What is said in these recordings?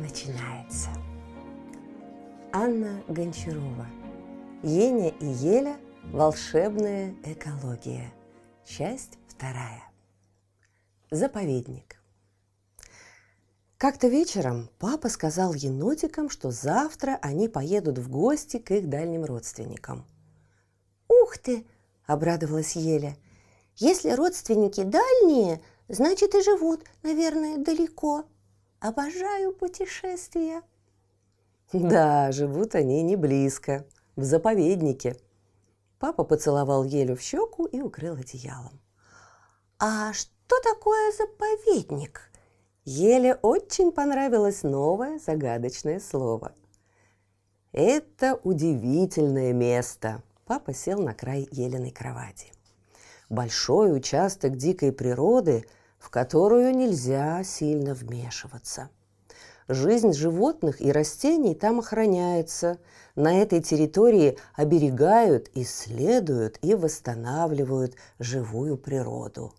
начинается. Анна Гончарова. Еня и Еля. Волшебная экология. Часть вторая. Заповедник. Как-то вечером папа сказал енотикам, что завтра они поедут в гости к их дальним родственникам. «Ух ты!» – обрадовалась Еля. «Если родственники дальние, значит и живут, наверное, далеко. Обожаю путешествия». Да, живут они не близко, в заповеднике. Папа поцеловал Елю в щеку и укрыл одеялом. «А что такое заповедник?» Еле очень понравилось новое загадочное слово. Это удивительное место. Папа сел на край Еленой кровати. Большой участок дикой природы, в которую нельзя сильно вмешиваться. Жизнь животных и растений там охраняется. На этой территории оберегают, исследуют и восстанавливают живую природу.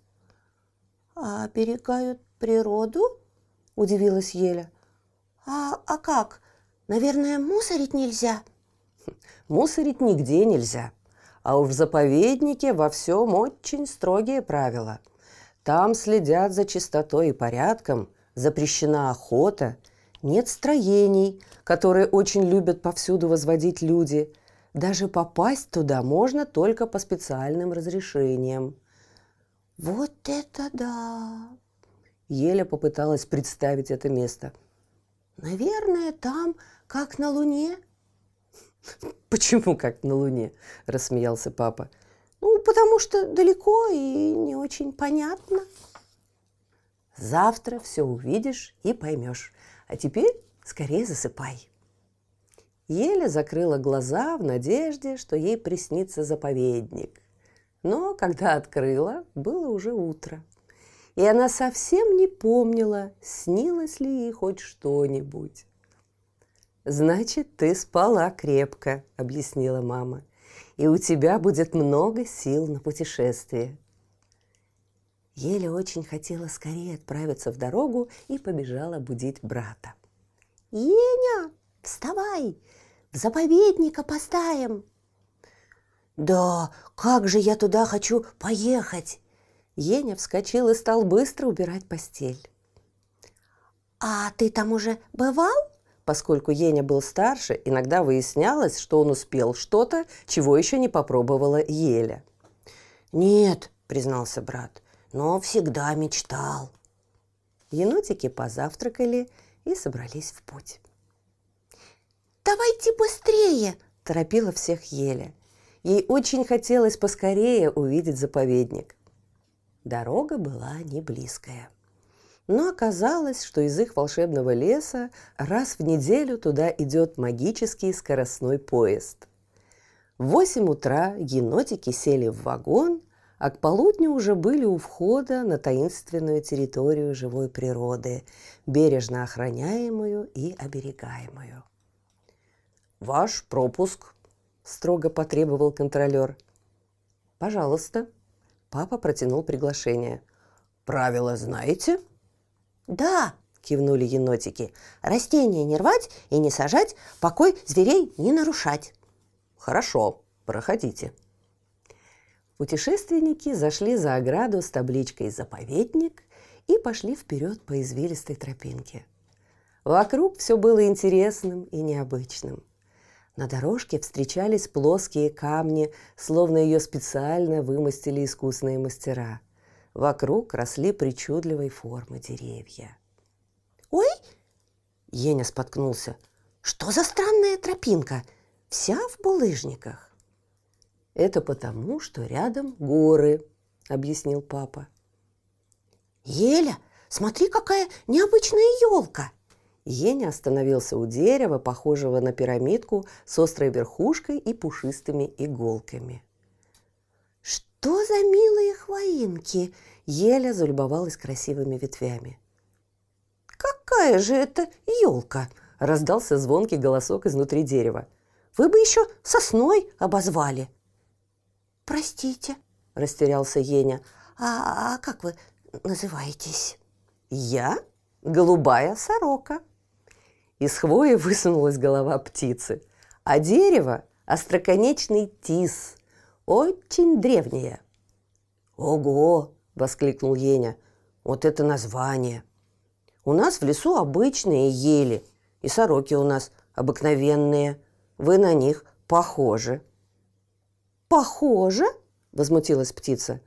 А оберегают природу?» – удивилась Еля. «А, а как? Наверное, мусорить нельзя?» «Мусорить нигде нельзя. А уж в заповеднике во всем очень строгие правила. Там следят за чистотой и порядком, запрещена охота, нет строений, которые очень любят повсюду возводить люди. Даже попасть туда можно только по специальным разрешениям. «Вот это да!» Еля попыталась представить это место. «Наверное, там, как на Луне». «Почему как на Луне?» – рассмеялся папа. «Ну, потому что далеко и не очень понятно». «Завтра все увидишь и поймешь. А теперь скорее засыпай». Еля закрыла глаза в надежде, что ей приснится заповедник. Но когда открыла, было уже утро и она совсем не помнила, снилось ли ей хоть что-нибудь. «Значит, ты спала крепко», — объяснила мама, «и у тебя будет много сил на путешествие». Еля очень хотела скорее отправиться в дорогу и побежала будить брата. «Еня, вставай! В заповедник опоздаем!» «Да, как же я туда хочу поехать!» Еня вскочил и стал быстро убирать постель. «А ты там уже бывал?» Поскольку Еня был старше, иногда выяснялось, что он успел что-то, чего еще не попробовала Еля. «Нет», — признался брат, — «но всегда мечтал». Енотики позавтракали и собрались в путь. «Давайте быстрее!» – торопила всех Еля. Ей очень хотелось поскорее увидеть заповедник. Дорога была не близкая. Но оказалось, что из их волшебного леса раз в неделю туда идет магический скоростной поезд. В восемь утра енотики сели в вагон, а к полудню уже были у входа на таинственную территорию живой природы, бережно охраняемую и оберегаемую. «Ваш пропуск», – строго потребовал контролер. «Пожалуйста», Папа протянул приглашение. «Правила знаете?» «Да», – кивнули енотики. «Растения не рвать и не сажать, покой зверей не нарушать». «Хорошо, проходите». Путешественники зашли за ограду с табличкой «Заповедник» и пошли вперед по извилистой тропинке. Вокруг все было интересным и необычным. На дорожке встречались плоские камни, словно ее специально вымостили искусные мастера. Вокруг росли причудливой формы деревья. «Ой!» – Еня споткнулся. «Что за странная тропинка? Вся в булыжниках». «Это потому, что рядом горы», – объяснил папа. «Еля, смотри, какая необычная елка!» Еня остановился у дерева, похожего на пирамидку с острой верхушкой и пушистыми иголками. «Что за милые хвоинки!» Еля залюбовалась красивыми ветвями. «Какая же это елка!» – раздался звонкий голосок изнутри дерева. «Вы бы еще сосной обозвали!» «Простите», – растерялся Еня. «А, а как вы называетесь?» «Я голубая сорока». Из хвои высунулась голова птицы, а дерево – остроконечный тис, очень древнее. «Ого!» – воскликнул Еня. «Вот это название! У нас в лесу обычные ели, и сороки у нас обыкновенные. Вы на них похожи». «Похоже?» – возмутилась птица.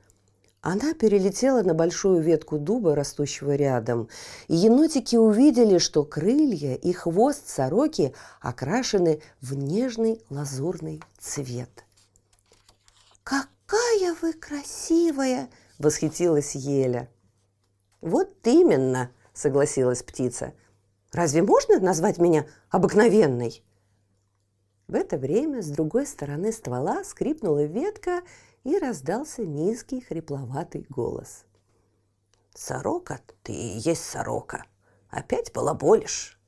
Она перелетела на большую ветку дуба, растущего рядом, и енотики увидели, что крылья и хвост сороки окрашены в нежный лазурный цвет. «Какая вы красивая!» – восхитилась Еля. «Вот именно!» – согласилась птица. «Разве можно назвать меня обыкновенной?» В это время с другой стороны ствола скрипнула ветка, и раздался низкий хрипловатый голос. «Сорока, ты и есть сорока. Опять балаболишь?»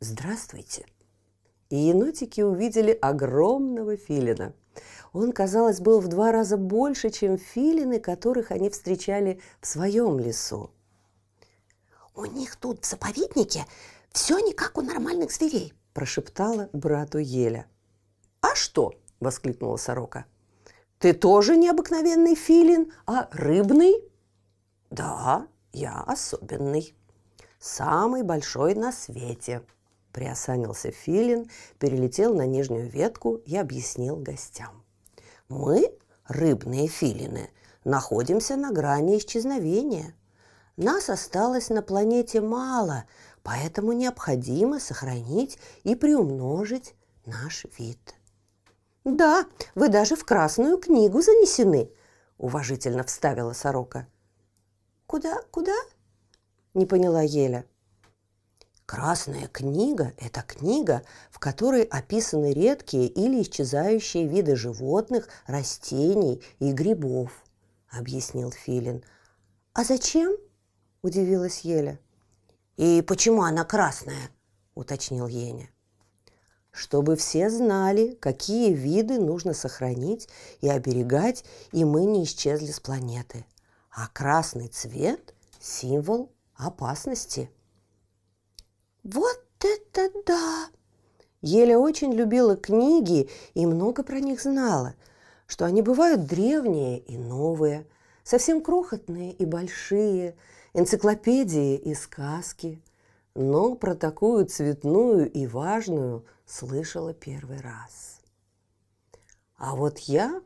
«Здравствуйте!» И енотики увидели огромного филина. Он, казалось, был в два раза больше, чем филины, которых они встречали в своем лесу. «У них тут в заповеднике все не как у нормальных зверей», – прошептала брату Еля. «А что?» – воскликнула сорока – ты тоже необыкновенный филин, а рыбный? Да, я особенный. Самый большой на свете. Приосанился филин, перелетел на нижнюю ветку и объяснил гостям. Мы, рыбные филины, находимся на грани исчезновения. Нас осталось на планете мало, поэтому необходимо сохранить и приумножить наш вид. «Да, вы даже в Красную книгу занесены», – уважительно вставила сорока. «Куда, куда?» – не поняла Еля. Красная книга – это книга, в которой описаны редкие или исчезающие виды животных, растений и грибов, – объяснил Филин. «А зачем?» – удивилась Еля. «И почему она красная?» – уточнил Еня чтобы все знали, какие виды нужно сохранить и оберегать, и мы не исчезли с планеты. А красный цвет – символ опасности. Вот это да! Еля очень любила книги и много про них знала, что они бывают древние и новые, совсем крохотные и большие, энциклопедии и сказки. Но про такую цветную и важную – слышала первый раз. А вот я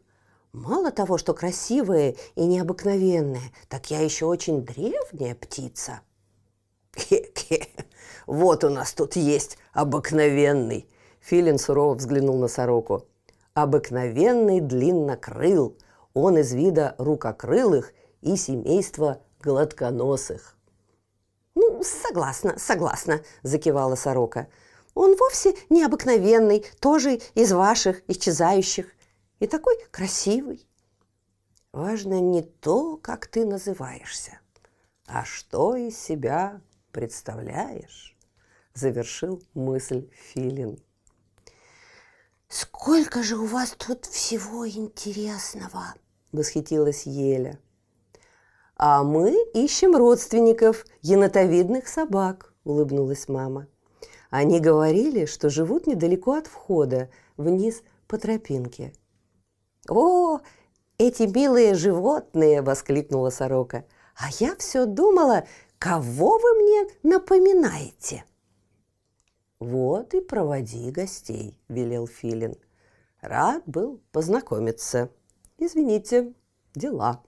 мало того, что красивая и необыкновенная, так я еще очень древняя птица. Хе-хе, вот у нас тут есть обыкновенный. Филин сурово взглянул на сороку. Обыкновенный длиннокрыл. Он из вида рукокрылых и семейства гладконосых. «Ну, согласна, согласна», – закивала сорока. Он вовсе необыкновенный, тоже из ваших исчезающих. И такой красивый. Важно не то, как ты называешься, а что из себя представляешь, завершил мысль Филин. «Сколько же у вас тут всего интересного!» – восхитилась Еля. «А мы ищем родственников енотовидных собак», – улыбнулась мама. Они говорили, что живут недалеко от входа, вниз по тропинке. «О, эти милые животные!» – воскликнула сорока. «А я все думала, кого вы мне напоминаете?» «Вот и проводи гостей», – велел Филин. «Рад был познакомиться. Извините, дела.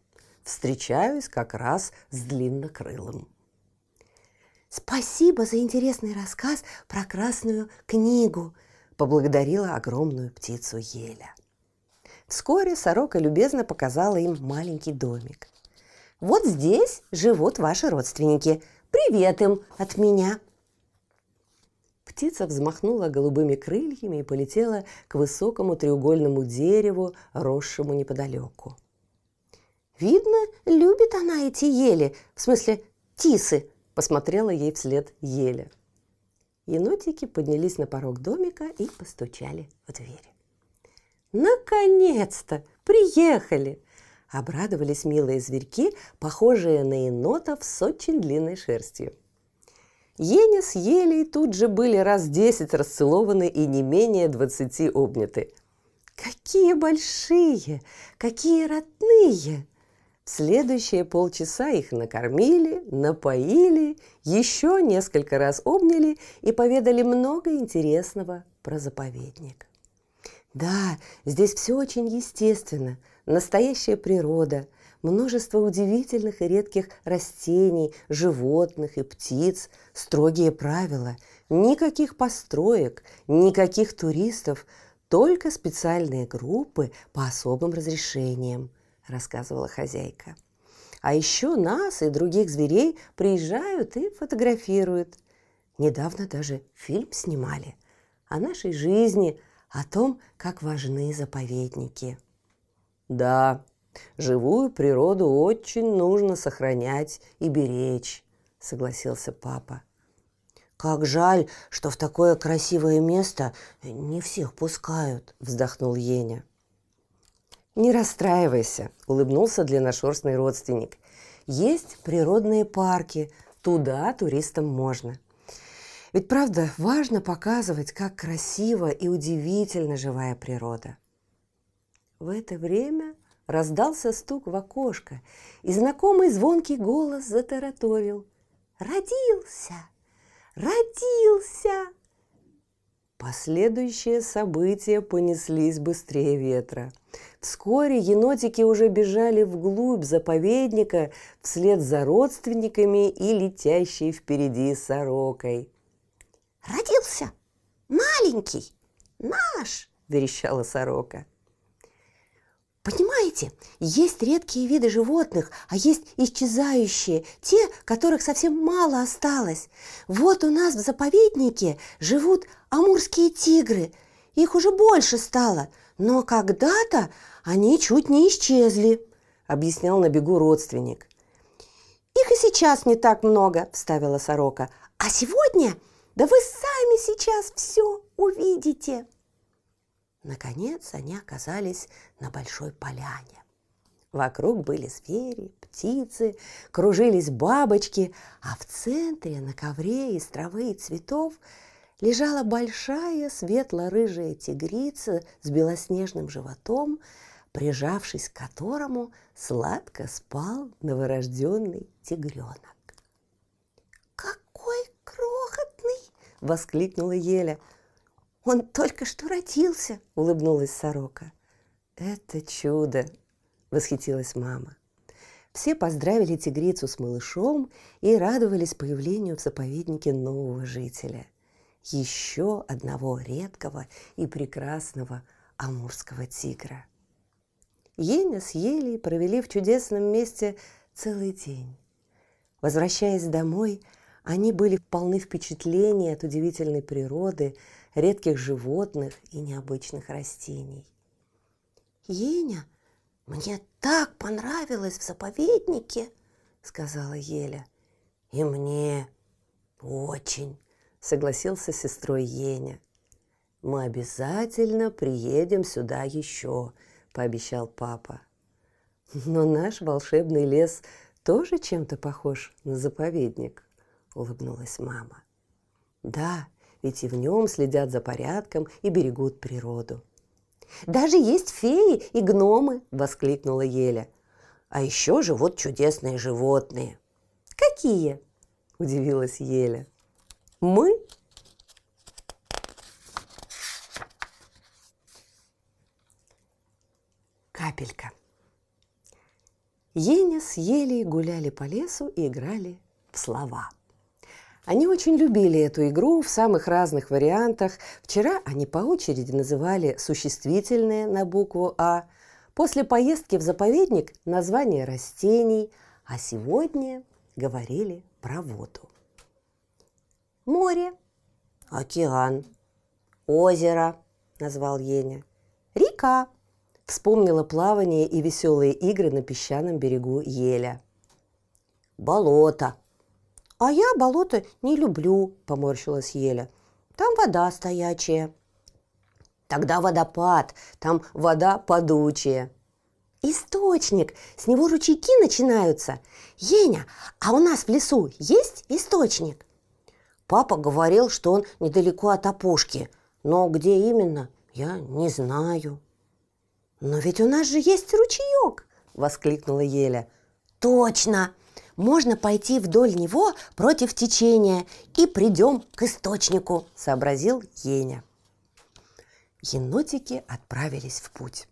Встречаюсь как раз с длиннокрылым». «Спасибо за интересный рассказ про Красную книгу», – поблагодарила огромную птицу Еля. Вскоре сорока любезно показала им маленький домик. «Вот здесь живут ваши родственники. Привет им от меня!» Птица взмахнула голубыми крыльями и полетела к высокому треугольному дереву, росшему неподалеку. «Видно, любит она эти ели, в смысле тисы», – посмотрела ей вслед Еля. Енотики поднялись на порог домика и постучали в дверь. «Наконец-то! Приехали!» – обрадовались милые зверьки, похожие на енотов с очень длинной шерстью. Еня с Елей тут же были раз десять расцелованы и не менее двадцати обняты. «Какие большие! Какие родные!» В следующие полчаса их накормили, напоили, еще несколько раз обняли и поведали много интересного про заповедник. Да, здесь все очень естественно, настоящая природа, множество удивительных и редких растений, животных и птиц, строгие правила, никаких построек, никаких туристов, только специальные группы по особым разрешениям, рассказывала хозяйка. А еще нас и других зверей приезжают и фотографируют. Недавно даже фильм снимали о нашей жизни, о том, как важны заповедники. Да, живую природу очень нужно сохранять и беречь, согласился папа. «Как жаль, что в такое красивое место не всех пускают», – вздохнул Еня. «Не расстраивайся», – улыбнулся длинношерстный родственник. «Есть природные парки, туда туристам можно. Ведь правда важно показывать, как красиво и удивительно живая природа». В это время раздался стук в окошко, и знакомый звонкий голос затараторил. «Родился! Родился!» Последующие события понеслись быстрее ветра. Вскоре енотики уже бежали вглубь заповедника вслед за родственниками и летящей впереди сорокой. «Родился! Маленький! Наш!» – верещала сорока. Понимаете, есть редкие виды животных, а есть исчезающие, те, которых совсем мало осталось. Вот у нас в заповеднике живут амурские тигры. Их уже больше стало, но когда-то они чуть не исчезли, объяснял на бегу родственник. Их и сейчас не так много, вставила сорока. А сегодня, да вы сами сейчас все увидите. Наконец они оказались на большой поляне. Вокруг были звери, птицы, кружились бабочки, а в центре на ковре из травы и цветов лежала большая светло-рыжая тигрица с белоснежным животом, прижавшись к которому сладко спал новорожденный тигренок. «Какой крохотный!» — воскликнула Еля – он только что родился, улыбнулась сорока. Это чудо, восхитилась мама. Все поздравили тигрицу с малышом и радовались появлению в заповеднике нового жителя. Еще одного редкого и прекрасного амурского тигра. Еня с Елей провели в чудесном месте целый день. Возвращаясь домой, они были полны впечатлений от удивительной природы, редких животных и необычных растений. «Еня, мне так понравилось в заповеднике!» — сказала Еля. «И мне очень!» — согласился с сестрой Еня. «Мы обязательно приедем сюда еще», — пообещал папа. «Но наш волшебный лес тоже чем-то похож на заповедник», — улыбнулась мама. «Да, ведь и в нем следят за порядком и берегут природу. «Даже есть феи и гномы!» – воскликнула Еля. «А еще живут чудесные животные». «Какие?» – удивилась Еля. «Мы?» Капелька. Еня с Елей гуляли по лесу и играли в слова – они очень любили эту игру в самых разных вариантах. Вчера они по очереди называли существительные на букву «А», после поездки в заповедник – название растений, а сегодня говорили про воду. Море, Океан. Озеро, назвал Еня. Река, Вспомнила плавание и веселые игры на песчаном берегу Еля. болото. А я болото не люблю, поморщилась Еля. Там вода стоячая. Тогда водопад, там вода подучая. Источник, с него ручейки начинаются. Еня, а у нас в лесу есть источник? Папа говорил, что он недалеко от опушки, но где именно, я не знаю. «Но ведь у нас же есть ручеек!» – воскликнула Еля. «Точно! Можно пойти вдоль него против течения и придем к источнику», – сообразил Еня. Енотики отправились в путь.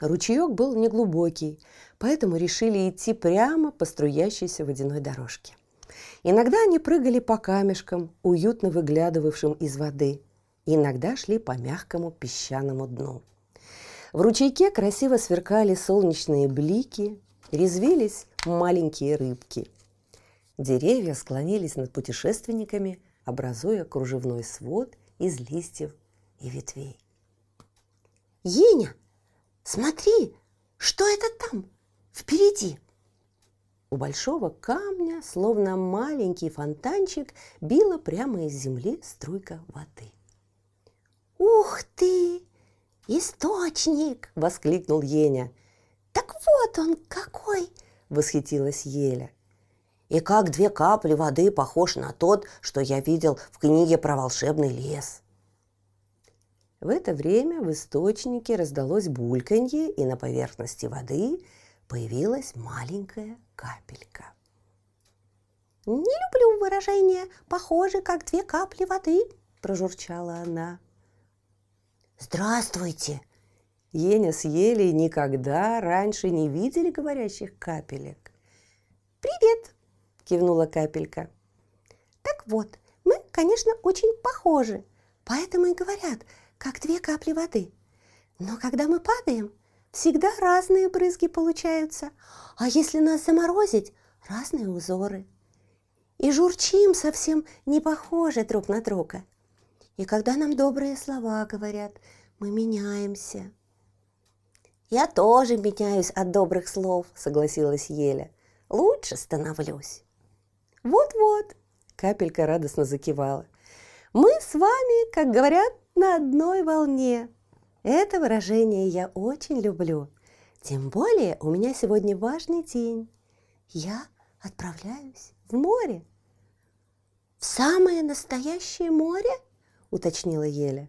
Ручеек был неглубокий, поэтому решили идти прямо по струящейся водяной дорожке. Иногда они прыгали по камешкам, уютно выглядывавшим из воды, иногда шли по мягкому песчаному дну – в ручейке красиво сверкали солнечные блики, резвились маленькие рыбки. Деревья склонились над путешественниками, образуя кружевной свод из листьев и ветвей. «Еня, смотри, что это там, впереди?» У большого камня, словно маленький фонтанчик, била прямо из земли струйка воды. «Ух ты! «Источник!» – воскликнул Еня. «Так вот он какой!» – восхитилась Еля. «И как две капли воды похож на тот, что я видел в книге про волшебный лес!» В это время в источнике раздалось бульканье, и на поверхности воды появилась маленькая капелька. «Не люблю выражение «похоже, как две капли воды», – прожурчала она. «Здравствуйте!» Еня с Елей никогда раньше не видели говорящих капелек. «Привет!» – кивнула капелька. «Так вот, мы, конечно, очень похожи, поэтому и говорят, как две капли воды. Но когда мы падаем, всегда разные брызги получаются, а если нас заморозить, разные узоры. И журчим совсем не похожи друг на друга – и когда нам добрые слова говорят, мы меняемся. Я тоже меняюсь от добрых слов, согласилась Еля. Лучше становлюсь. Вот-вот, капелька радостно закивала. Мы с вами, как говорят, на одной волне. Это выражение я очень люблю. Тем более у меня сегодня важный день. Я отправляюсь в море. В самое настоящее море? – уточнила Еля.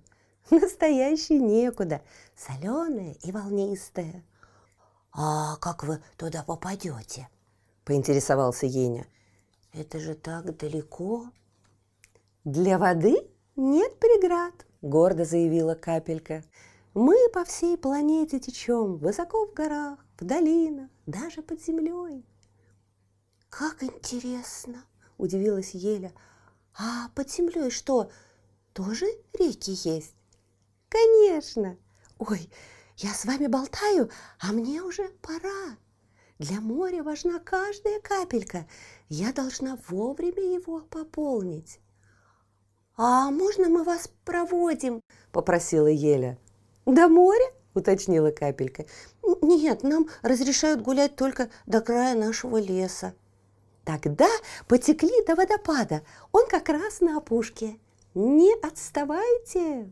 «Настоящий некуда, соленая и волнистая». «А как вы туда попадете?» – поинтересовался Еня. «Это же так далеко». «Для воды нет преград», – гордо заявила Капелька. «Мы по всей планете течем, высоко в горах, в долинах, даже под землей». «Как интересно!» – удивилась Еля. «А под землей что, тоже реки есть? Конечно. Ой, я с вами болтаю, а мне уже пора. Для моря важна каждая капелька. Я должна вовремя его пополнить. «А можно мы вас проводим?» – попросила Еля. «До моря?» – уточнила капелька. «Нет, нам разрешают гулять только до края нашего леса». «Тогда потекли до водопада. Он как раз на опушке. Не отставайте!»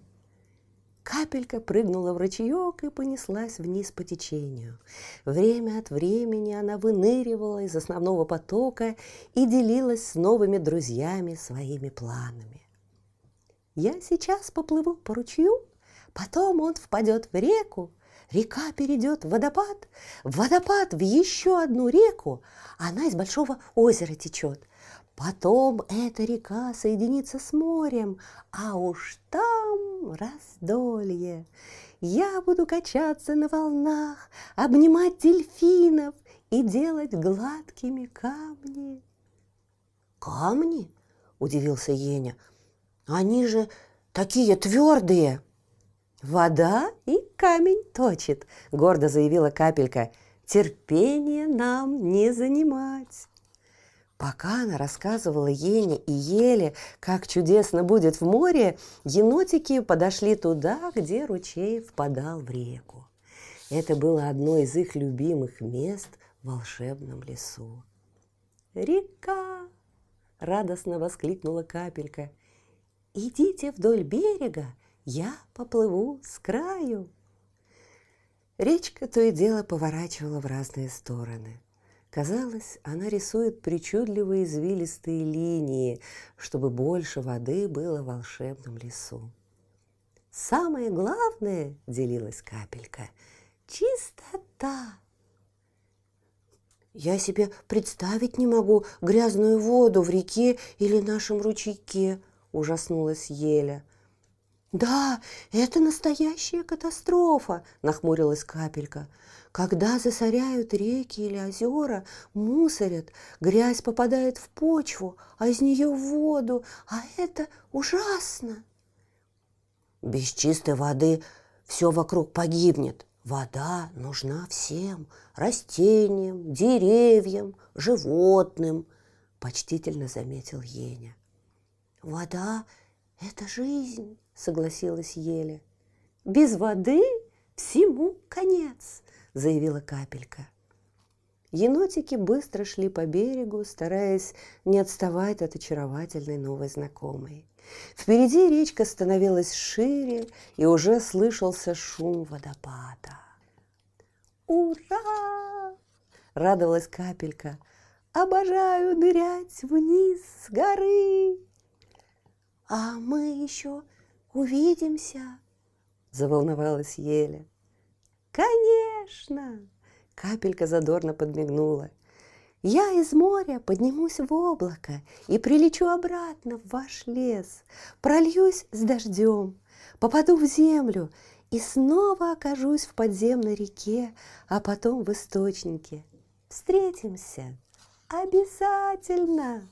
Капелька прыгнула в ручеек и понеслась вниз по течению. Время от времени она выныривала из основного потока и делилась с новыми друзьями своими планами. «Я сейчас поплыву по ручью, потом он впадет в реку, река перейдет в водопад, водопад в еще одну реку, она из большого озера течет – Потом эта река соединится с морем, а уж там раздолье. Я буду качаться на волнах, обнимать дельфинов и делать гладкими камни. Камни? Удивился Еня. Они же такие твердые. Вода и камень точит, гордо заявила капелька. Терпение нам не занимать. Пока она рассказывала Ене и Еле, как чудесно будет в море, енотики подошли туда, где ручей впадал в реку. Это было одно из их любимых мест в волшебном лесу. «Река!» – радостно воскликнула капелька. «Идите вдоль берега, я поплыву с краю!» Речка то и дело поворачивала в разные стороны. Казалось, она рисует причудливые извилистые линии, чтобы больше воды было в волшебном лесу. «Самое главное, — делилась капелька, — чистота!» «Я себе представить не могу грязную воду в реке или нашем ручейке», — ужаснулась Еля — «Да, это настоящая катастрофа!» – нахмурилась капелька. «Когда засоряют реки или озера, мусорят, грязь попадает в почву, а из нее в воду, а это ужасно!» «Без чистой воды все вокруг погибнет. Вода нужна всем – растениям, деревьям, животным», – почтительно заметил Еня. «Вода – это жизнь!» Согласилась Еля. «Без воды всему конец», – заявила Капелька. Енотики быстро шли по берегу, стараясь не отставать от очаровательной новой знакомой. Впереди речка становилась шире, и уже слышался шум водопада. «Ура!» – радовалась Капелька. «Обожаю нырять вниз с горы!» «А мы еще увидимся!» – заволновалась Еля. «Конечно!» – капелька задорно подмигнула. «Я из моря поднимусь в облако и прилечу обратно в ваш лес, прольюсь с дождем, попаду в землю и снова окажусь в подземной реке, а потом в источнике. Встретимся! Обязательно!»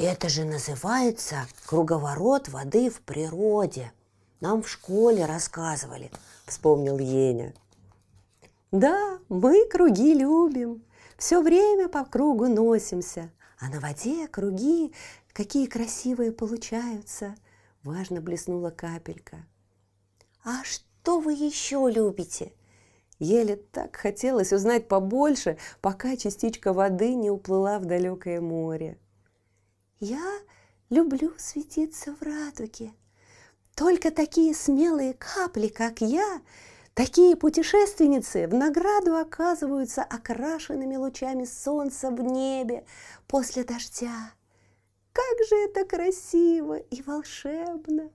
Это же называется круговорот воды в природе. Нам в школе рассказывали, вспомнил Еня. Да, мы круги любим. Все время по кругу носимся. А на воде круги какие красивые получаются. Важно блеснула капелька. А что вы еще любите? Еле так хотелось узнать побольше, пока частичка воды не уплыла в далекое море. Я люблю светиться в радуге. Только такие смелые капли, как я, такие путешественницы в награду оказываются окрашенными лучами солнца в небе после дождя. Как же это красиво и волшебно!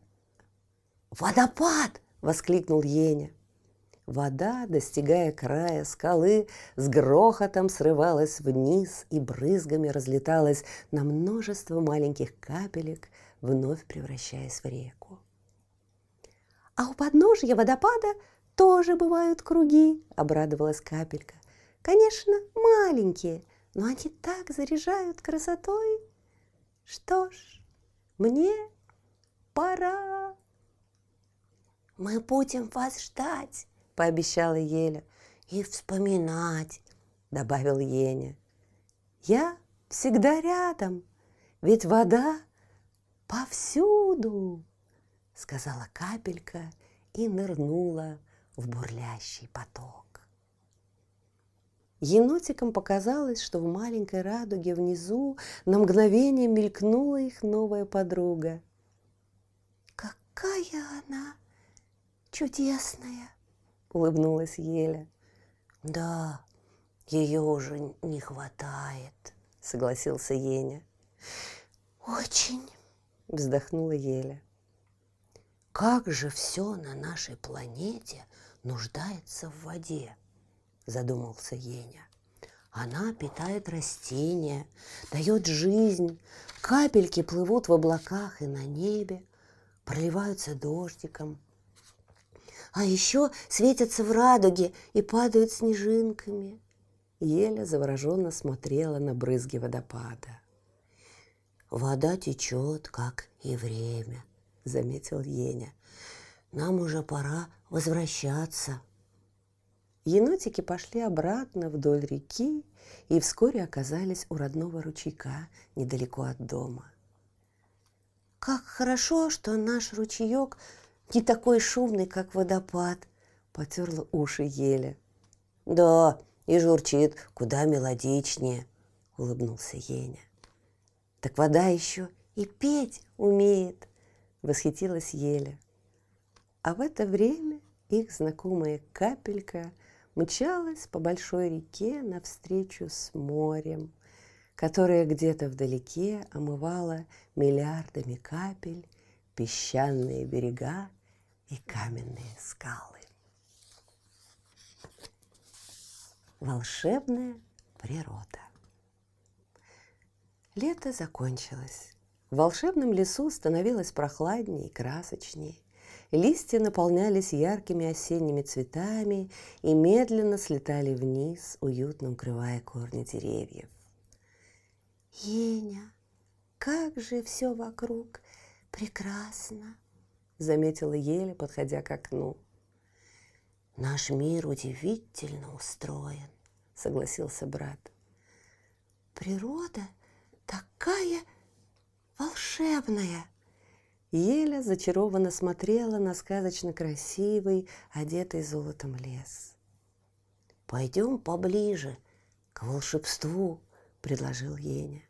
«Водопад!» — воскликнул Еня. Вода, достигая края скалы, с грохотом срывалась вниз и брызгами разлеталась на множество маленьких капелек, вновь превращаясь в реку. «А у подножья водопада тоже бывают круги», — обрадовалась капелька. «Конечно, маленькие, но они так заряжают красотой. Что ж, мне пора». «Мы будем вас ждать», – пообещала Еля. «И вспоминать», – добавил Еня. «Я всегда рядом, ведь вода повсюду», – сказала капелька и нырнула в бурлящий поток. Енотикам показалось, что в маленькой радуге внизу на мгновение мелькнула их новая подруга. «Какая она чудесная!» Улыбнулась Еля. Да, ее уже не хватает, согласился Еня. Очень, вздохнула Еля. Как же все на нашей планете нуждается в воде, задумался Еня. Она питает растения, дает жизнь, капельки плывут в облаках и на небе, проливаются дождиком – а еще светятся в радуге и падают снежинками. Еля завороженно смотрела на брызги водопада. «Вода течет, как и время», — заметил Еня. «Нам уже пора возвращаться». Енотики пошли обратно вдоль реки и вскоре оказались у родного ручейка недалеко от дома. «Как хорошо, что наш ручеек не такой шумный, как водопад», — потерла уши Еля. «Да, и журчит куда мелодичнее», — улыбнулся Еня. «Так вода еще и петь умеет», — восхитилась Еля. А в это время их знакомая капелька мчалась по большой реке навстречу с морем, которое где-то вдалеке омывало миллиардами капель песчаные берега и каменные скалы. Волшебная природа. Лето закончилось. В волшебном лесу становилось прохладнее и красочнее. Листья наполнялись яркими осенними цветами и медленно слетали вниз, уютно укрывая корни деревьев. «Еня, как же все вокруг прекрасно!» — заметила Еля, подходя к окну. «Наш мир удивительно устроен», — согласился брат. «Природа такая волшебная!» Еля зачарованно смотрела на сказочно красивый, одетый золотом лес. «Пойдем поближе к волшебству», — предложил Еня.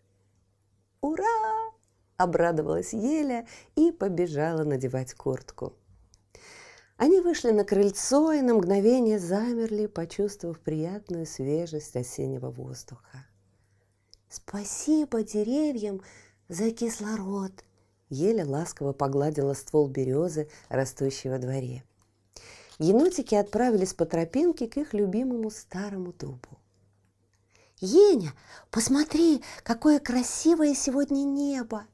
«Ура!» — обрадовалась Еля и побежала надевать куртку. Они вышли на крыльцо и на мгновение замерли, почувствовав приятную свежесть осеннего воздуха. «Спасибо деревьям за кислород!» Еле ласково погладила ствол березы, растущей во дворе. Енотики отправились по тропинке к их любимому старому дубу. «Еня, посмотри, какое красивое сегодня небо!»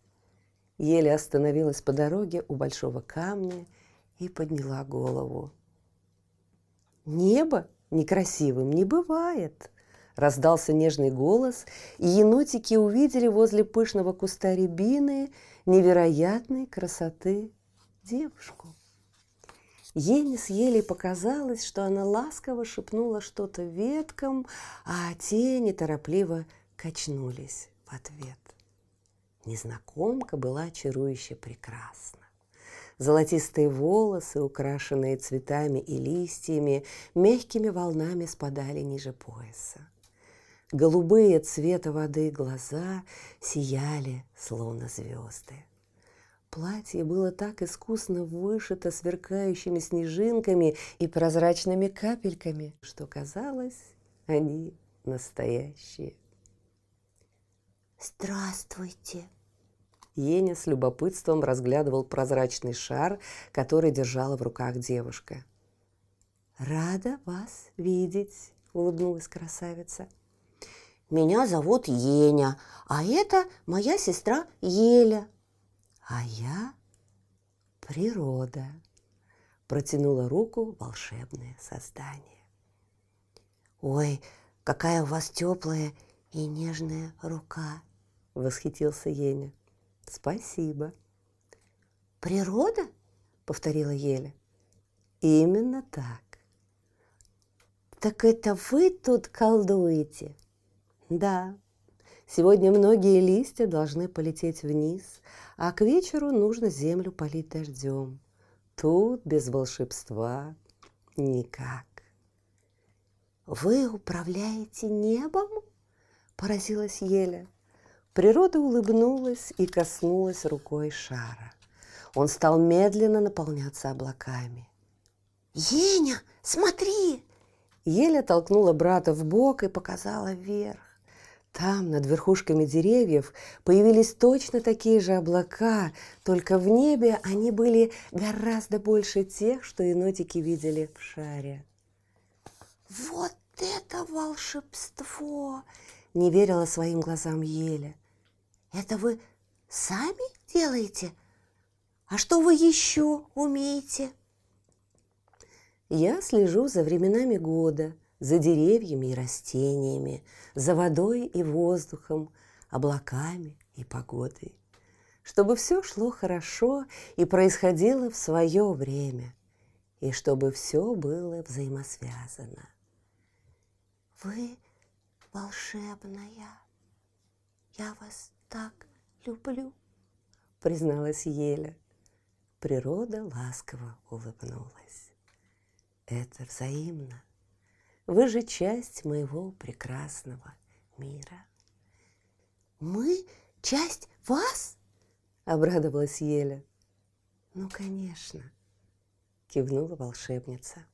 Еле остановилась по дороге у большого камня и подняла голову. «Небо некрасивым не бывает!» Раздался нежный голос, и енотики увидели возле пышного куста рябины невероятной красоты девушку. Ене с елей показалось, что она ласково шепнула что-то веткам, а те неторопливо качнулись в ответ. Незнакомка была чарующе прекрасна. Золотистые волосы, украшенные цветами и листьями, мягкими волнами спадали ниже пояса. Голубые цвета воды глаза сияли, словно звезды. Платье было так искусно вышито сверкающими снежинками и прозрачными капельками, что казалось, они настоящие. «Здравствуйте!» Еня с любопытством разглядывал прозрачный шар, который держала в руках девушка. «Рада вас видеть!» — улыбнулась красавица – меня зовут Еня, а это моя сестра Еля. А я природа. Протянула руку волшебное создание. Ой, какая у вас теплая и нежная рука, восхитился Еня. Спасибо. Природа? повторила Еля. Именно так. Так это вы тут колдуете? Да, сегодня многие листья должны полететь вниз, а к вечеру нужно землю полить дождем. Тут без волшебства никак. «Вы управляете небом?» – поразилась Еля. Природа улыбнулась и коснулась рукой шара. Он стал медленно наполняться облаками. «Еня, смотри!» Еля толкнула брата в бок и показала вверх. Там, над верхушками деревьев, появились точно такие же облака, только в небе они были гораздо больше тех, что енотики видели в шаре. «Вот это волшебство!» – не верила своим глазам Еля. «Это вы сами делаете? А что вы еще умеете?» «Я слежу за временами года», за деревьями и растениями, за водой и воздухом, облаками и погодой, чтобы все шло хорошо и происходило в свое время, и чтобы все было взаимосвязано. Вы волшебная. Я вас так люблю, призналась Еля. Природа ласково улыбнулась. Это взаимно. Вы же часть моего прекрасного мира. Мы часть вас? Обрадовалась Еля. Ну, конечно, кивнула волшебница.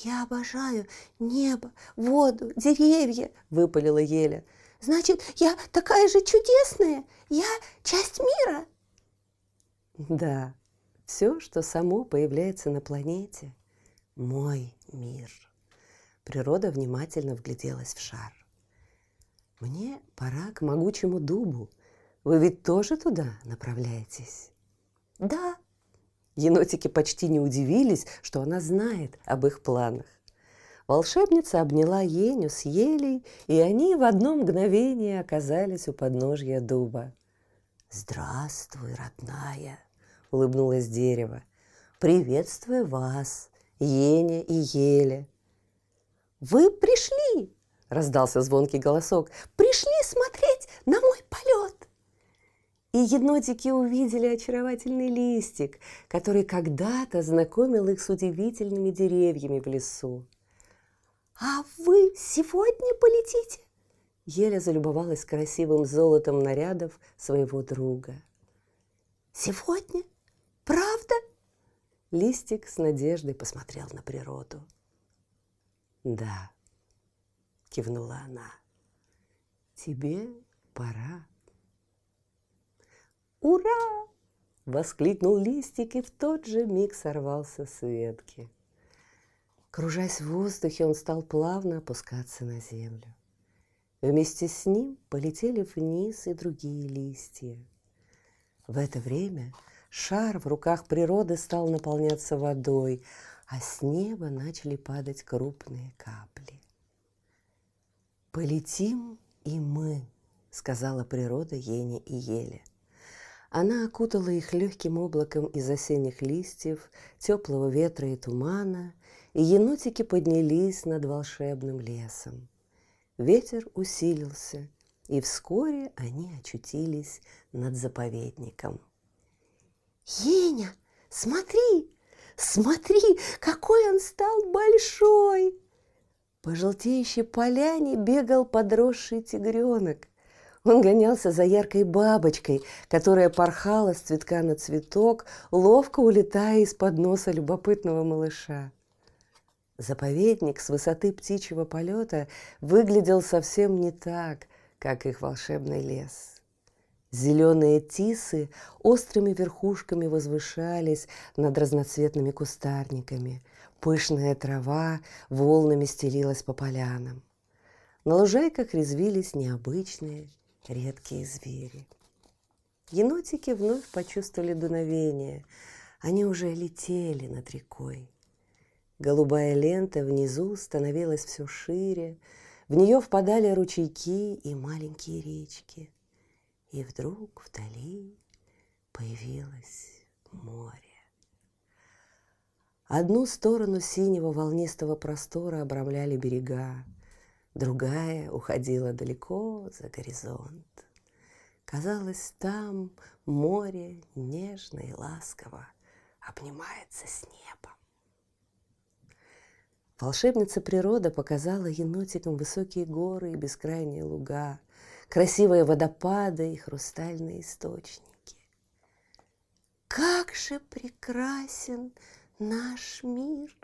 «Я обожаю небо, воду, деревья!» – выпалила Еля. «Значит, я такая же чудесная! Я часть мира!» Да, все, что само появляется на планете – мой мир. Природа внимательно вгляделась в шар. Мне пора к могучему дубу. Вы ведь тоже туда направляетесь? Да, Енотики почти не удивились, что она знает об их планах. Волшебница обняла Еню с елей, и они в одно мгновение оказались у подножья дуба. «Здравствуй, родная!» — улыбнулось дерево. «Приветствую вас, Еня и Еля!» «Вы пришли!» — раздался звонкий голосок. «Пришли смотреть на мой полет!» и енотики увидели очаровательный листик, который когда-то знакомил их с удивительными деревьями в лесу. «А вы сегодня полетите?» Еля залюбовалась красивым золотом нарядов своего друга. «Сегодня? Правда?» Листик с надеждой посмотрел на природу. «Да», — кивнула она, — «тебе пора». «Ура!» – воскликнул листик и в тот же миг сорвался с ветки. Кружась в воздухе, он стал плавно опускаться на землю. Вместе с ним полетели вниз и другие листья. В это время шар в руках природы стал наполняться водой, а с неба начали падать крупные капли. «Полетим и мы», — сказала природа Ене и Еле – она окутала их легким облаком из осенних листьев, теплого ветра и тумана, енотики поднялись над волшебным лесом. Ветер усилился, и вскоре они очутились над заповедником. «Еня, смотри, смотри, какой он стал большой!» По желтеющей поляне бегал подросший тигренок – он гонялся за яркой бабочкой, которая порхала с цветка на цветок, ловко улетая из-под носа любопытного малыша. Заповедник с высоты птичьего полета выглядел совсем не так, как их волшебный лес. Зеленые тисы острыми верхушками возвышались над разноцветными кустарниками. Пышная трава волнами стелилась по полянам. На лужайках резвились необычные редкие звери. Енотики вновь почувствовали дуновение. Они уже летели над рекой. Голубая лента внизу становилась все шире, в нее впадали ручейки и маленькие речки. И вдруг вдали появилось море. Одну сторону синего волнистого простора обрамляли берега, другая уходила далеко за горизонт. Казалось, там море нежно и ласково обнимается с небом. Волшебница природа показала енотикам высокие горы и бескрайние луга, красивые водопады и хрустальные источники. Как же прекрасен наш мир!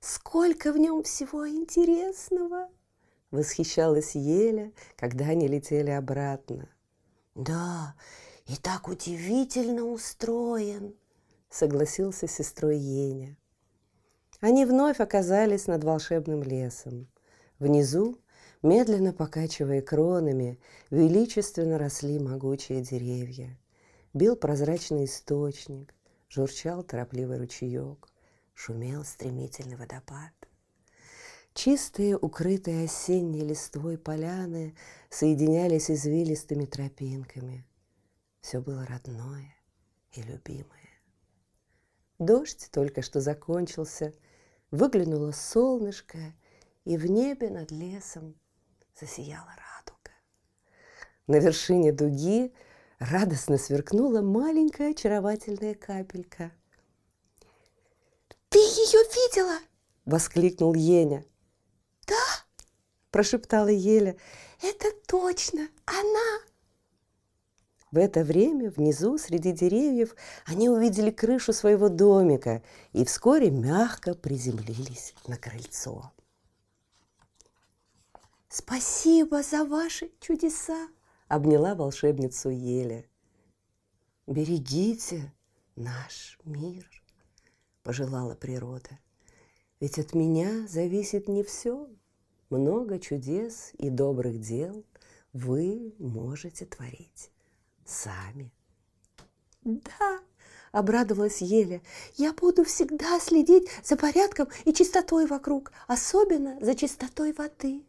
Сколько в нем всего интересного! Восхищалась Еля, когда они летели обратно. «Да, и так удивительно устроен», — согласился с сестрой Еня. Они вновь оказались над волшебным лесом. Внизу, медленно покачивая кронами, величественно росли могучие деревья. Бил прозрачный источник, журчал торопливый ручеек, шумел стремительный водопад. Чистые, укрытые осенней листвой поляны соединялись извилистыми тропинками. Все было родное и любимое. Дождь только что закончился, выглянуло солнышко, и в небе над лесом засияла радуга. На вершине дуги радостно сверкнула маленькая очаровательная капелька. «Ты ее видела?» – воскликнул Еня. «Да!» – прошептала Еля. «Это точно она!» В это время внизу, среди деревьев, они увидели крышу своего домика и вскоре мягко приземлились на крыльцо. «Спасибо за ваши чудеса!» – обняла волшебницу Еля. «Берегите наш мир!» – пожелала природа. «Ведь от меня зависит не все. Много чудес и добрых дел вы можете творить сами. Да, обрадовалась Еля, я буду всегда следить за порядком и чистотой вокруг, особенно за чистотой воды.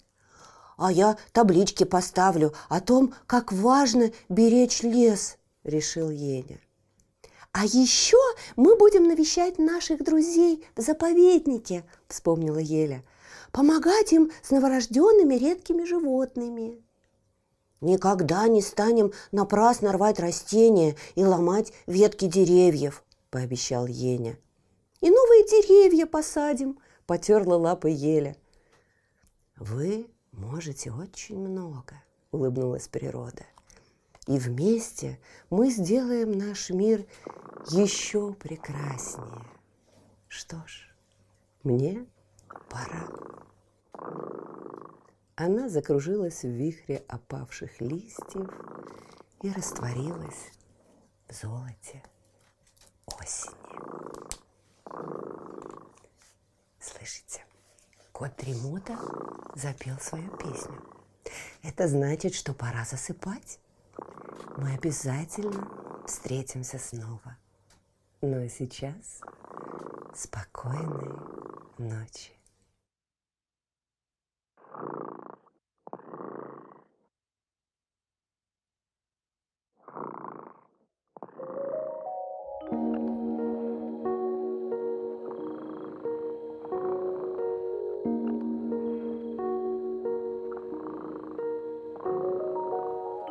А я таблички поставлю о том, как важно беречь лес, решил Еня. А еще мы будем навещать наших друзей в заповеднике, вспомнила Еля, помогать им с новорожденными редкими животными. «Никогда не станем напрасно рвать растения и ломать ветки деревьев», – пообещал Еня. «И новые деревья посадим», – потерла лапы Еля. «Вы можете очень много», – улыбнулась природа. «И вместе мы сделаем наш мир еще прекраснее. Что ж, мне пора». Она закружилась в вихре опавших листьев и растворилась в золоте осени. Слышите, кот Дремота запел свою песню. Это значит, что пора засыпать. Мы обязательно встретимся снова. Ну а сейчас спокойной ночи.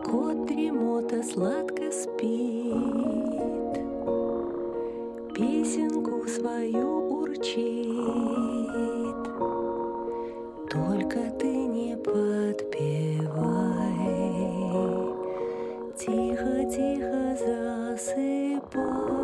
Кот дремота сладко спит, Песенку свою урчит. Только ты не подпевай, Тихо-тихо засыпай,